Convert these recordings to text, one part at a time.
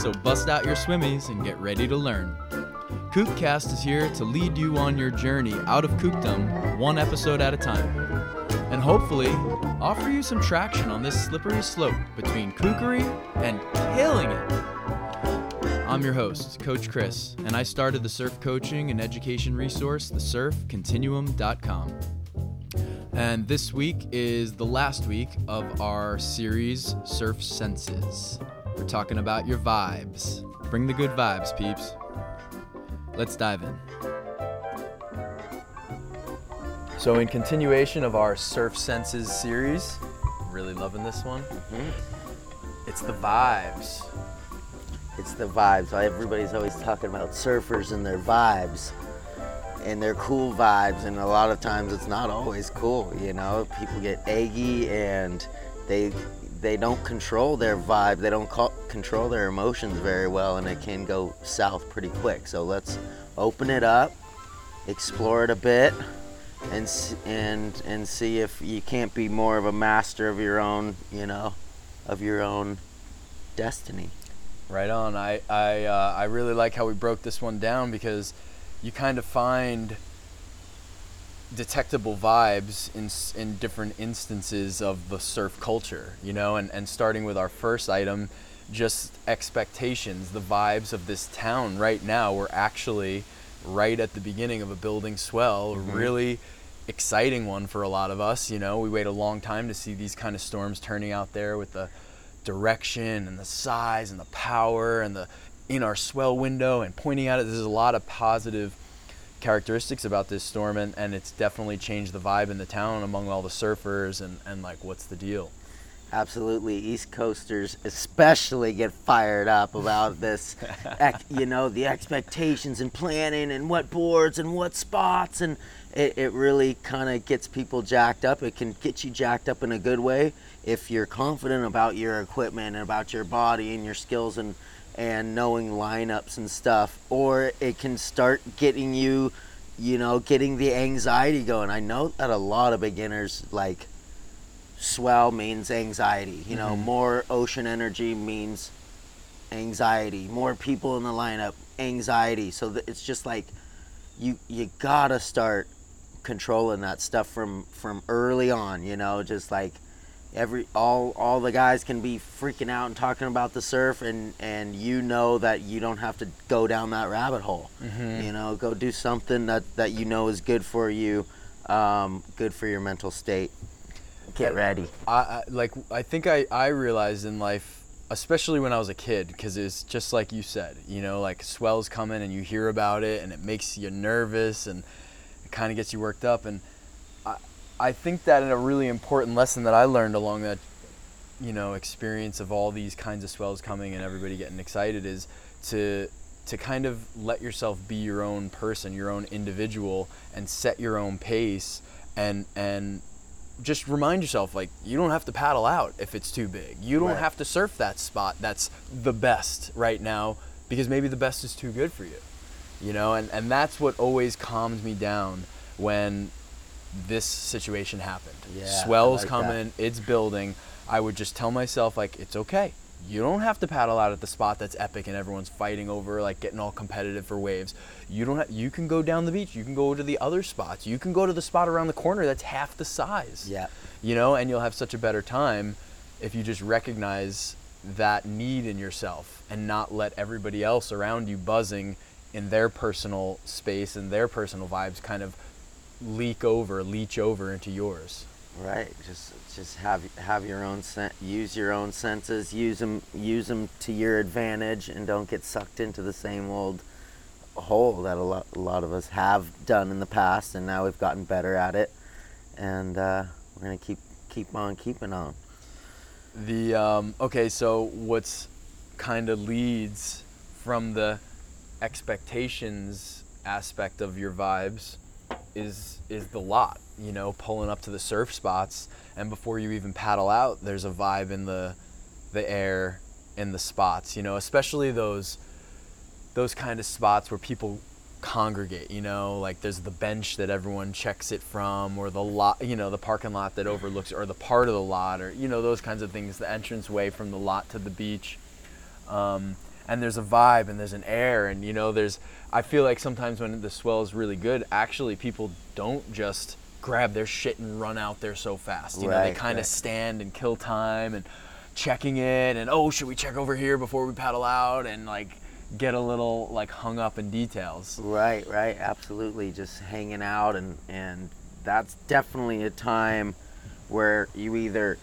so bust out your swimmies and get ready to learn. Kookcast is here to lead you on your journey out of kookdom one episode at a time. And hopefully, offer you some traction on this slippery slope between kookery and killing it. I'm your host, Coach Chris, and I started the surf coaching and education resource, thesurfcontinuum.com. And this week is the last week of our series, Surf Senses. We're talking about your vibes. Bring the good vibes, peeps. Let's dive in. So, in continuation of our Surf Senses series, really loving this one. Mm-hmm. It's the vibes. It's the vibes. Everybody's always talking about surfers and their vibes and their cool vibes, and a lot of times it's not always cool. You know, people get eggy and they they don't control their vibe. They don't co- control their emotions very well, and it can go south pretty quick. So let's open it up, explore it a bit, and and and see if you can't be more of a master of your own. You know, of your own destiny. Right on. I I uh, I really like how we broke this one down because you kind of find detectable vibes in in different instances of the surf culture, you know, and and starting with our first item, just expectations, the vibes of this town right now. We're actually right at the beginning of a building swell, a mm-hmm. really exciting one for a lot of us. You know, we wait a long time to see these kind of storms turning out there with the direction and the size and the power and the in our swell window and pointing at it. There's a lot of positive characteristics about this storm and, and it's definitely changed the vibe in the town among all the surfers and, and like what's the deal. Absolutely, East Coasters especially get fired up about this. ec- you know, the expectations and planning and what boards and what spots, and it, it really kind of gets people jacked up. It can get you jacked up in a good way if you're confident about your equipment and about your body and your skills and and knowing lineups and stuff, or it can start getting you, you know, getting the anxiety going. I know that a lot of beginners like swell means anxiety. You know, mm-hmm. more ocean energy means anxiety. More people in the lineup, anxiety. So th- it's just like you you gotta start controlling that stuff from from early on. You know, just like every all all the guys can be freaking out and talking about the surf and and you know that you don't have to go down that rabbit hole. You know go do something that that you know is good for you um, good for your mental state. Get ready. I, I like I think I, I realized in life, especially when I was a kid, because it's just like you said, you know, like swells coming and you hear about it and it makes you nervous and it kind of gets you worked up. And I, think that a really important lesson that I learned along that, you know, experience of all these kinds of swells coming and everybody getting excited is to to kind of let yourself be your own person, your own individual, and set your own pace and and just remind yourself like you don't have to paddle out if it's too big. You don't Right. have to surf that spot that's the best right now because maybe the best is too good for you. You know, and, and that's what always calms me down when this situation happened. Yeah, Swells like coming, it's building. I would just tell myself like it's okay. You don't have to paddle out at the spot that's epic and everyone's fighting over like getting all competitive for waves. You don't have, you can go down the beach. You can go to the other spots. You can go to the spot around the corner that's half the size. Yeah. You know, and you'll have such a better time if you just recognize that need in yourself and not let everybody else around you buzzing in their personal space and their personal vibes kind of leak over, leach over into yours. Right. Just just have have your own sen- use your own senses. Use them use them to your advantage, and don't get sucked into the same old hole that a lot a lot of us have done in the past, and now we've gotten better at it, and uh, we're gonna keep keep on keeping on. The um, okay, so what's kind of leads from the expectations aspect of your vibes is is the lot you know pulling up to the surf spots. And before you even paddle out there's a vibe in the the air in the spots you know especially those those kind of spots where people congregate you know like there's the bench that everyone checks it from or the lot you know the parking lot that overlooks or the part of the lot or you know those kinds of things the entrance way from the lot to the beach. Um, and there's a vibe and there's an air and you know there's i feel like sometimes when the swell is really good actually people don't just grab their shit and run out there so fast you know they kind of right. stand and kill time and checking it and oh should we check over here before we paddle out and like get a little like hung up in details Right, right, absolutely. Just hanging out, and and that's definitely a time where you either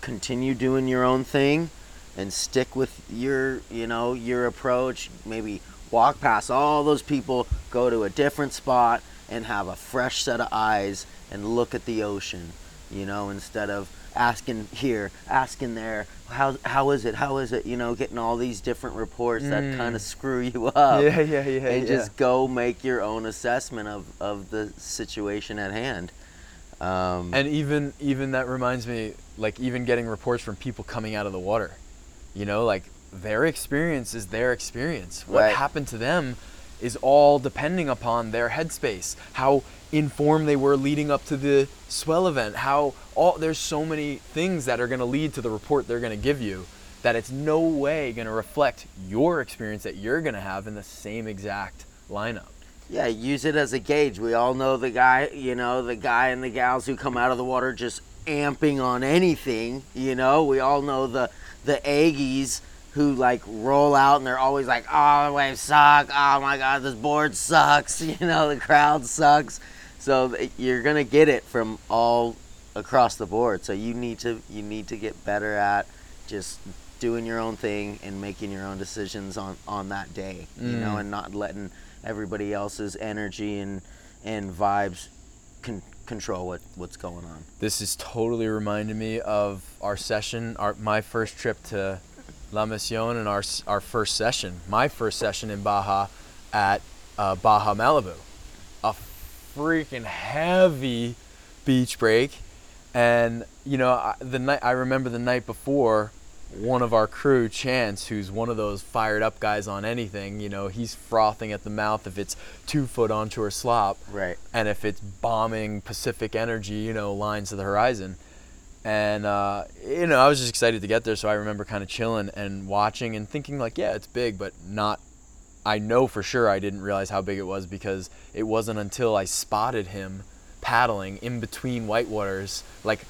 continue doing your own thing and stick with your, you know, your approach. Maybe walk past all those people, go to a different spot, and have a fresh set of eyes and look at the ocean. You know, instead of asking here, asking there, how how is it? How is it? You know, getting all these different reports that kind of screw you up yeah yeah yeah and yeah. just go make your own assessment of, of the situation at hand. Um, And even even that reminds me, like even getting reports from people coming out of the water, you know, like their experience is their experience. What Right. happened to them is all depending upon their headspace, how informed they were leading up to the swell event, how all there's so many things that are going to lead to the report they're going to give you that it's no way going to reflect your experience that you're going to have in the same exact lineup. yeah, use it as a gauge. We all know the guy, you know, the guy and the gals who come out of the water just amping on anything. You know, we all know the the Aggies who like roll out and they're always like, "Oh, the waves suck. Oh my God, this board sucks." You know, the crowd sucks. So you're gonna get it from all across the board. So you need to you need to get better at just doing your own thing and making your own decisions on on that day. You know, Mm. and not letting everybody else's energy and and vibes con- control what what's going on. This is totally reminding me of our session, our my first trip to La Mission and our our first session, my first session in Baja at uh, Baja Malibu, a freaking heavy beach break, and you know I, the night I remember the night before, one of our crew, Chance, who's one of those fired up guys on anything, you know, he's frothing at the mouth if it's two foot onshore slop Right. and if it's bombing Pacific Energy, you know, lines to the horizon. And uh, you know, I was just excited to get there, so I remember kind of chilling and watching and thinking like, yeah, it's big, but not. I know for sure I didn't realize how big it was because it wasn't until I spotted him paddling in between whitewaters, like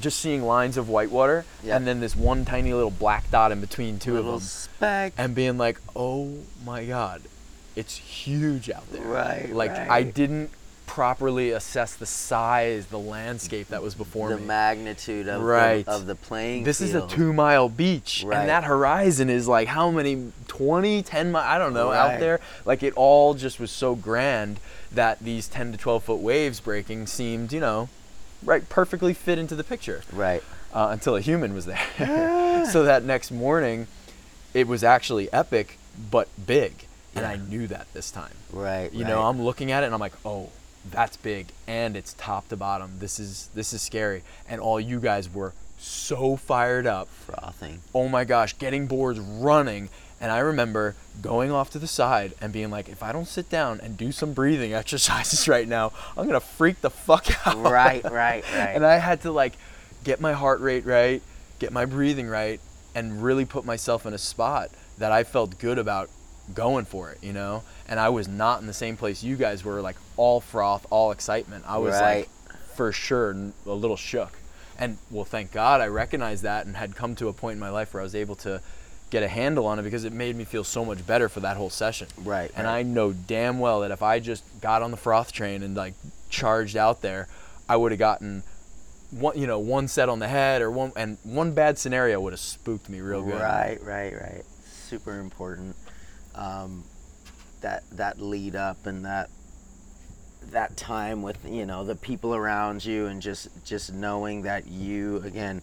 just seeing lines of whitewater, Yeah. and then this one tiny little black dot in between two Little of them, speck. and being like, oh my god, it's huge out there. Right, Like I didn't properly assess the size, the landscape that was before me. the magnitude of Right. the, of the playing this is a two mile beach, Right. and that horizon is like how many 20, 10 miles, I don't know, out there. Like it all just was so grand that these 10 to 12 foot waves breaking seemed, you know, right, perfectly fit into the picture Right. uh, until a human was there. so that next morning, it was actually epic, but big. And I knew that this time. Right. You right. know, I'm looking at it and I'm like, oh, that's big, and it's top to bottom. This is this is scary. And all you guys were so fired up. frothing. Oh my gosh, getting boards running. And I remember going off to the side and being like, if I don't sit down and do some breathing exercises right now, I'm gonna freak the fuck out. Right. Right. Right. and I had to like get my heart rate right, get my breathing right, and really put myself in a spot that I felt good about going for it, you know? And I was not in the same place you guys were, like all froth, all excitement. I was Right. like for sure a little shook. And well, thank God I recognized that and had come to a point in my life where I was able to get a handle on it because it made me feel so much better for that whole session. Right, And right. I know damn well that if I just got on the froth train and like charged out there, I would have gotten one, you know, one set on the head or one, and one bad scenario would have spooked me real good. Right, right, right. Super important. Um, that that lead up and that that time with you know the people around you and just just knowing that you again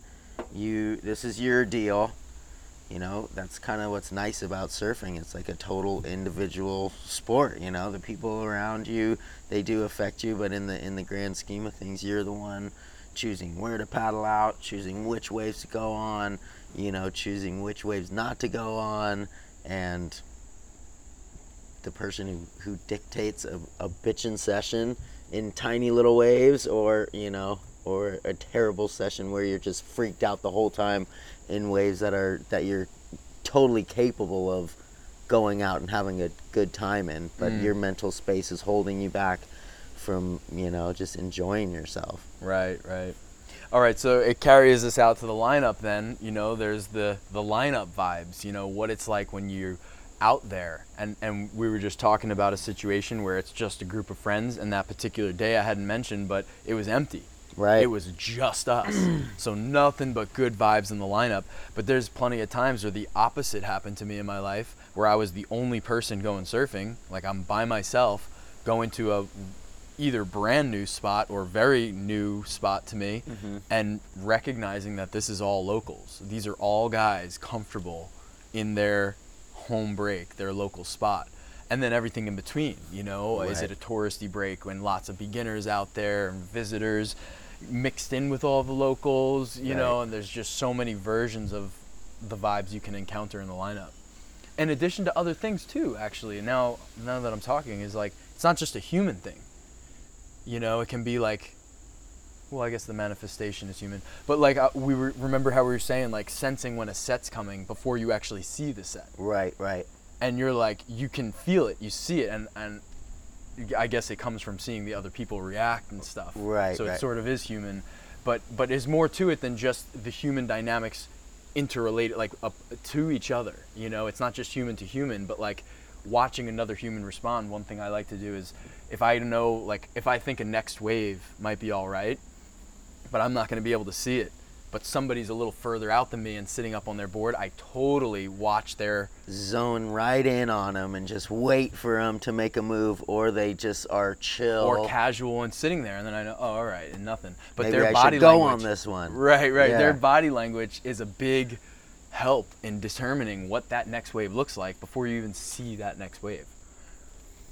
you this is your deal you know that's kind of what's nice about surfing. It's like a total individual sport you know? The people around you they do affect you but in the in the grand scheme of things you're the one choosing where to paddle out choosing which waves to go on you know choosing which waves not to go on and the person who, who dictates a, a bitchin' session in tiny little waves or you know or a terrible session where you're just freaked out the whole time in ways that are that you're totally capable of going out and having a good time in, but Mm. your mental space is holding you back from you know just enjoying yourself. Right, right. All right, so it carries us out to the lineup then. You know, there's the the lineup vibes, you know, what it's like when you're out there. And and we were just talking about a situation where it's just a group of friends and that particular day I hadn't mentioned, but it was empty. Right. It was just us. so nothing but good vibes in the lineup. But there's plenty of times where the opposite happened to me in my life where I was the only person going surfing. Like I'm by myself going to a either brand new spot or very new spot to me mm-hmm. and recognizing that this is all locals. These are all guys comfortable in their home break, their local spot. And then everything in between, you know, is it a touristy break when lots of beginners out there and visitors mixed in with all the locals, you know, and there's just so many versions of the vibes you can encounter in the lineup. In addition to other things too, actually. Now now that I'm talking is like it's not just a human thing. You know, it can be like well, I guess the manifestation is human. But like uh, we were, remember how we were saying like sensing when a set's coming before you actually see the set Right, right. and you're like you can feel it you see it and and i guess it comes from seeing the other people react and stuff. Right, so it sort of is human but but is more to it than just the human dynamics interrelated like up to each other you know? It's not just human to human but like watching another human respond one thing i like to do is if i know like if i think a next wave might be all right but i'm not going to be able to see it but somebody's a little further out than me and sitting up on their board i totally watch their Zone right in on them and just wait for them to make a move, or they just are chill. or casual and sitting there, and then I know, oh, all right, and nothing. But Maybe their I body should go language, on this one. right, right. Their body language is a big help in determining what that next wave looks like before you even see that next wave.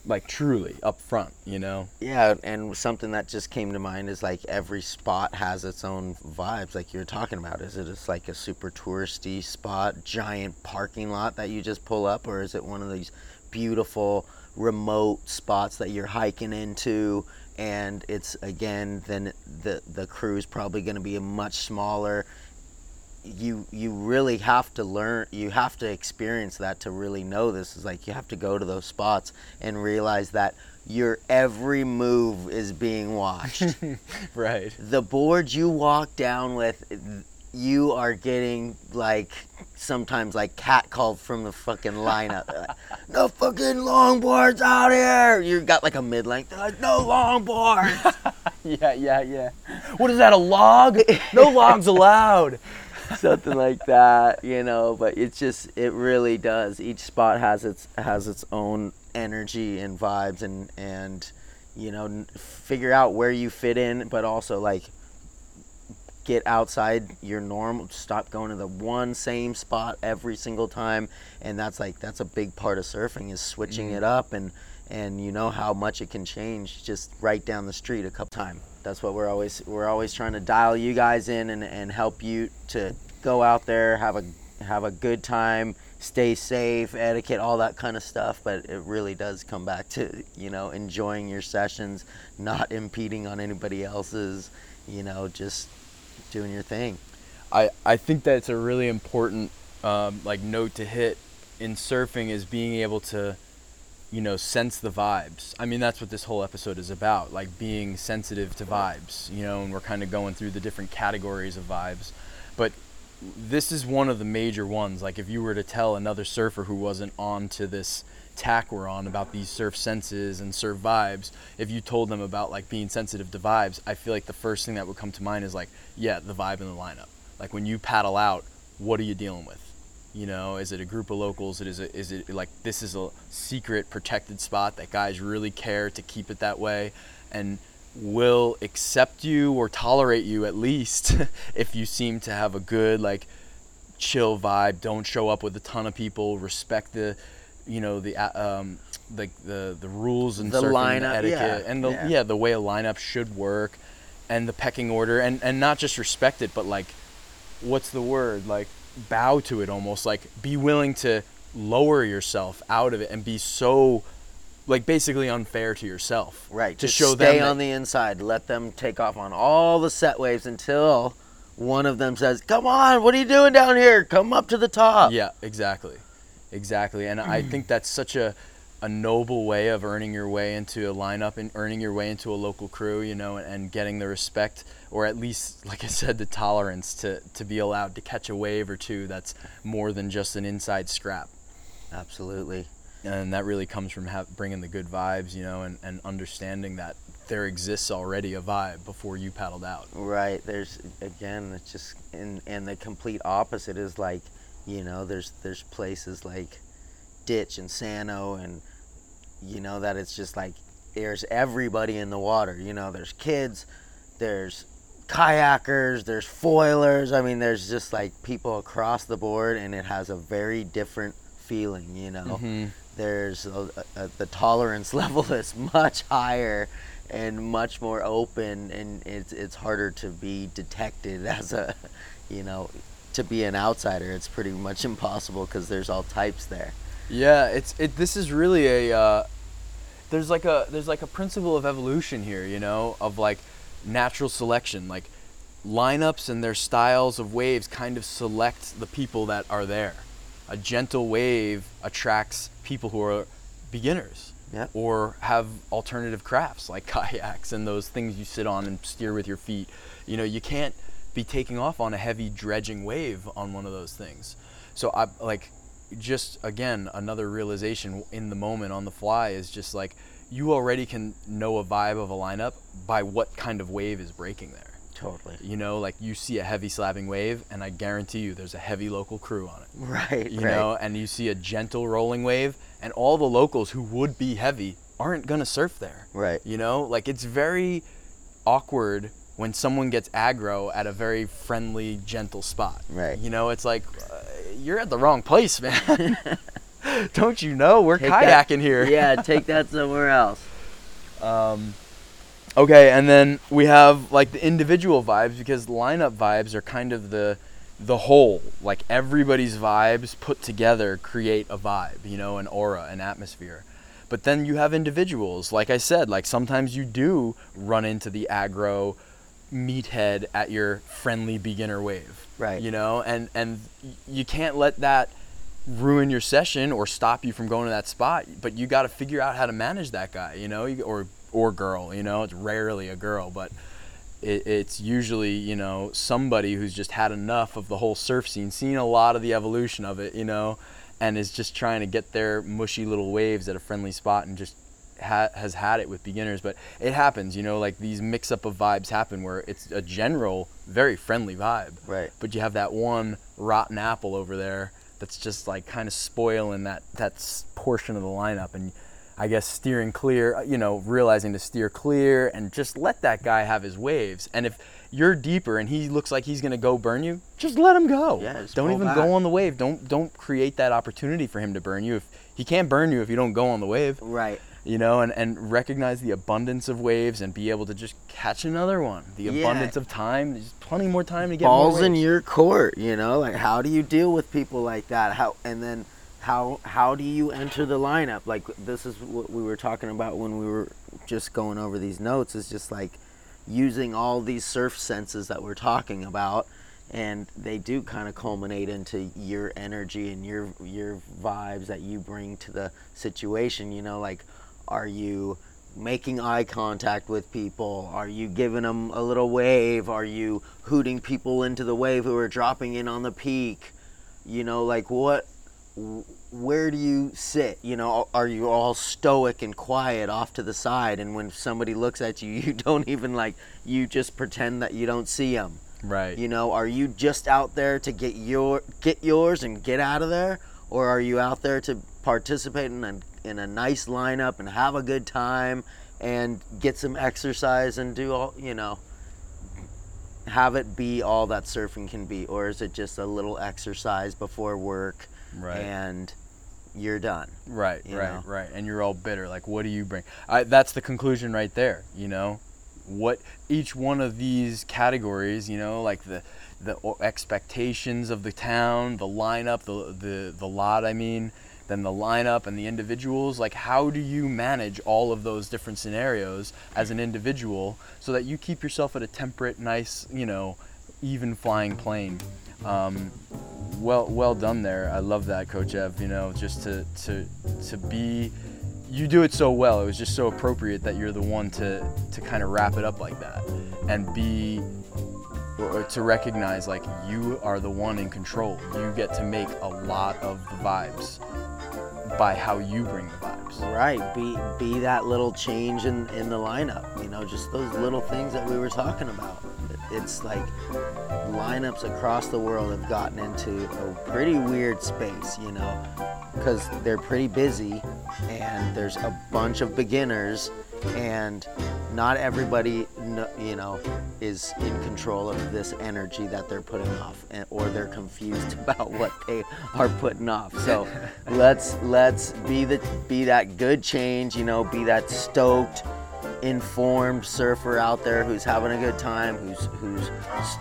Like truly up front, you know. Yeah, and something that just came to mind is like every spot has its own vibes, like you're talking about. Is it just like a super touristy spot, giant parking lot that you just pull up, or is it one of these beautiful remote spots that you're hiking into? And it's again, then the the crew is probably going to be a much smaller. You you really have to learn. You have to experience that to really know this. Is like you have to go to those spots and realize that your every move is being watched. Right. the board you walk down with, you are getting like sometimes like catcalled from the fucking lineup. No fucking longboards out here. You got like a mid length. They're like, no longboards. Yeah, yeah, yeah. What is that? A log? No logs allowed. something like that, you know. But it's just it really does. Each spot has its has its own energy and vibes, and and you know n- figure out where you fit in, but also like get outside your normal. Stop going to the one same spot every single time, and that's like that's a big part of surfing is switching mm-hmm. it up and. And you know how much it can change just right down the street a couple times. That's what we're always we're always trying to dial you guys in and, and help you to go out there, have a have a good time, stay safe, etiquette, all that kind of stuff. But it really does come back to you know enjoying your sessions, not impeding on anybody else's, you know, just doing your thing. I, I think that's a really important um, like note to hit in surfing is being able to you know sense the vibes. I mean that's what this whole episode is about like being sensitive to vibes you know and we're kind of going through the different categories of vibes. But this is one of the major ones like if you were to tell another surfer who wasn't on to this tack we're on about these surf senses and surf vibes if you told them about like being sensitive to vibes i feel like the first thing that would come to mind is like yeah the vibe in the lineup. Like when you paddle out what are you dealing with you know is it a group of locals it is is it like this is a secret protected spot that guys really care to keep it that way and will accept you or tolerate you at least if you seem to have a good like chill vibe. Don't show up with a ton of people. Respect the, you know, the uh, um, the the, the rules and The lineup, etiquette yeah, and the yeah. yeah. the way a lineup should work, and the pecking order and and not just respect it, but like, what's the word like bow to it almost like be willing to lower yourself out of it and be so like basically unfair to yourself Right. to just show stay them on the inside. Let them take off on all the set waves until one of them says, "Come on, what are you doing down here? Come up to the top." Yeah, exactly, exactly. And I think that's such a a noble way of earning your way into a lineup and earning your way into a local crew, you know, and, and getting the respect or at least, like I said, the tolerance to to be allowed to catch a wave or two that's more than just an inside scrap. Absolutely. And that really comes from ha- bringing the good vibes, you know, and, and understanding that there exists already a vibe before you paddled out. Right. There's again, it's just and and the complete opposite is like, you know, there's there's places like Ditch and Sano and you know that it's just like there's everybody in the water. You know, there's kids, there's kayakers, there's foilers. I mean, there's just like people across the board, and it has a very different feeling. You know, Mhm. there's a, a, the tolerance level is much higher and much more open, and it's it's harder to be detected as a, you know, to be an outsider. It's pretty much impossible because there's all types there. Yeah, it's it. This is really a. Uh, there's like a there's like a principle of evolution here, you know, of like natural selection, like lineups and their styles of waves kind of select the people that are there. A gentle wave attracts people who are beginners Yep. or have alternative crafts like kayaks and those things you sit on and steer with your feet. You know, you can't be taking off on a heavy dredging wave on one of those things. So I like just again another realization in the moment on the fly is just like you already can know a vibe of a lineup by what kind of wave is breaking there. Totally. You know, like you see a heavy slapping wave and I guarantee you there's a heavy local crew on it Right. you right. know, and you see a gentle rolling wave, and all the locals who would be heavy aren't gonna surf there. Right. You know, like it's very awkward when someone gets aggro at a very friendly, gentle spot. Right. You know, it's like uh, you're at the wrong place, man. Don't you know we're Take that- kayaking here? yeah, take that somewhere else. Um, okay, and then we have like the individual vibes because lineup vibes are kind of the the whole. Like everybody's vibes put together create a vibe, you know, an aura, an atmosphere. But then you have individuals, like I said, like sometimes you do run into the aggro meathead at your friendly beginner wave. Right. You know, and and you can't let that ruin your session or stop you from going to that spot. But you got to figure out how to manage that guy, you know, or or girl. You know, it's rarely a girl, but it, it's usually you know somebody who's just had enough of the whole surf scene, seen a lot of the evolution of it, you know, and is just trying to get their mushy little waves at a friendly spot and just ha- has had it with beginners. But it happens, you know, like these mix up of vibes happen where it's a general, very friendly vibe Right. but you have that one rotten apple over there that's just like kind of spoiling that that portion of the lineup and I guess steering clear, uh, you know, realizing to steer clear and just let that guy have his waves. And if you're deeper and he looks like he's gonna go burn you, just let him go. Yeah, don't even back. go on the wave. Don't don't create that opportunity for him to burn you. If he can't burn you if you don't go on the wave, Right. You know, and, and recognize the abundance of waves and be able to just catch another one. The Yeah. abundance of time. There's plenty more time to get balls in your court you know like how do you deal with people like that how and then how how do you enter the lineup like this is what we were talking about when we were just going over these notes is just like using all these surf senses that we're talking about and they do kind of culminate into your energy and your your vibes that you bring to the situation you know like are you making eye contact with people? Are you giving them a little wave? Are you hooting people into the wave who are dropping in on the peak? You know like what where do you sit? You know are you all stoic and quiet off to the side and when somebody looks at you you don't even like you just pretend that you don't see them Right. you know, are you just out there to get your get yours and get out of there, or are you out there to participate in a in a nice lineup and have a good time and get some exercise and do all you know, have it be all that surfing can be, or is it just a little exercise before work Right. and you're done? Right, you right, know? right. And you're all bitter. Like, what do you bring? I, that's the conclusion right there. You know, what each one of these categories. You know, like the the expectations of the town, the lineup, the the the lot. I mean, then the lineup and the individuals. Like, how do you manage all of those different scenarios as an individual so that you keep yourself at a temperate, nice, you know, even flying plane? Um, well, well done there. I love that, Coach Ev. You know, just to to to be, you do it so well. It was just so appropriate that you're the one to to kind of wrap it up like that, and be, or to recognize like you are the one in control. You get to make a lot of the vibes by how you bring the vibes. Right, be be that little change in, in the lineup. You know, just those little things that we were talking about. It's like lineups across the world have gotten into a pretty weird space, you know, because they're pretty busy and there's a bunch of beginners and not everybody, you know, is in control of this energy that they're putting off or they're confused about what they are putting off. So let's let's be the be that good change, you know, be that stoked informed surfer out there who's having a good time, who's who's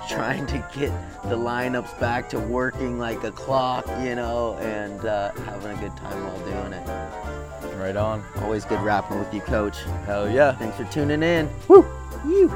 trying to get the lineups back to working like a clock, you know, and uh, having a good time while doing it. Right on. Always good rapping with you, Coach. Hell yeah. Thanks for tuning in. Woo! You.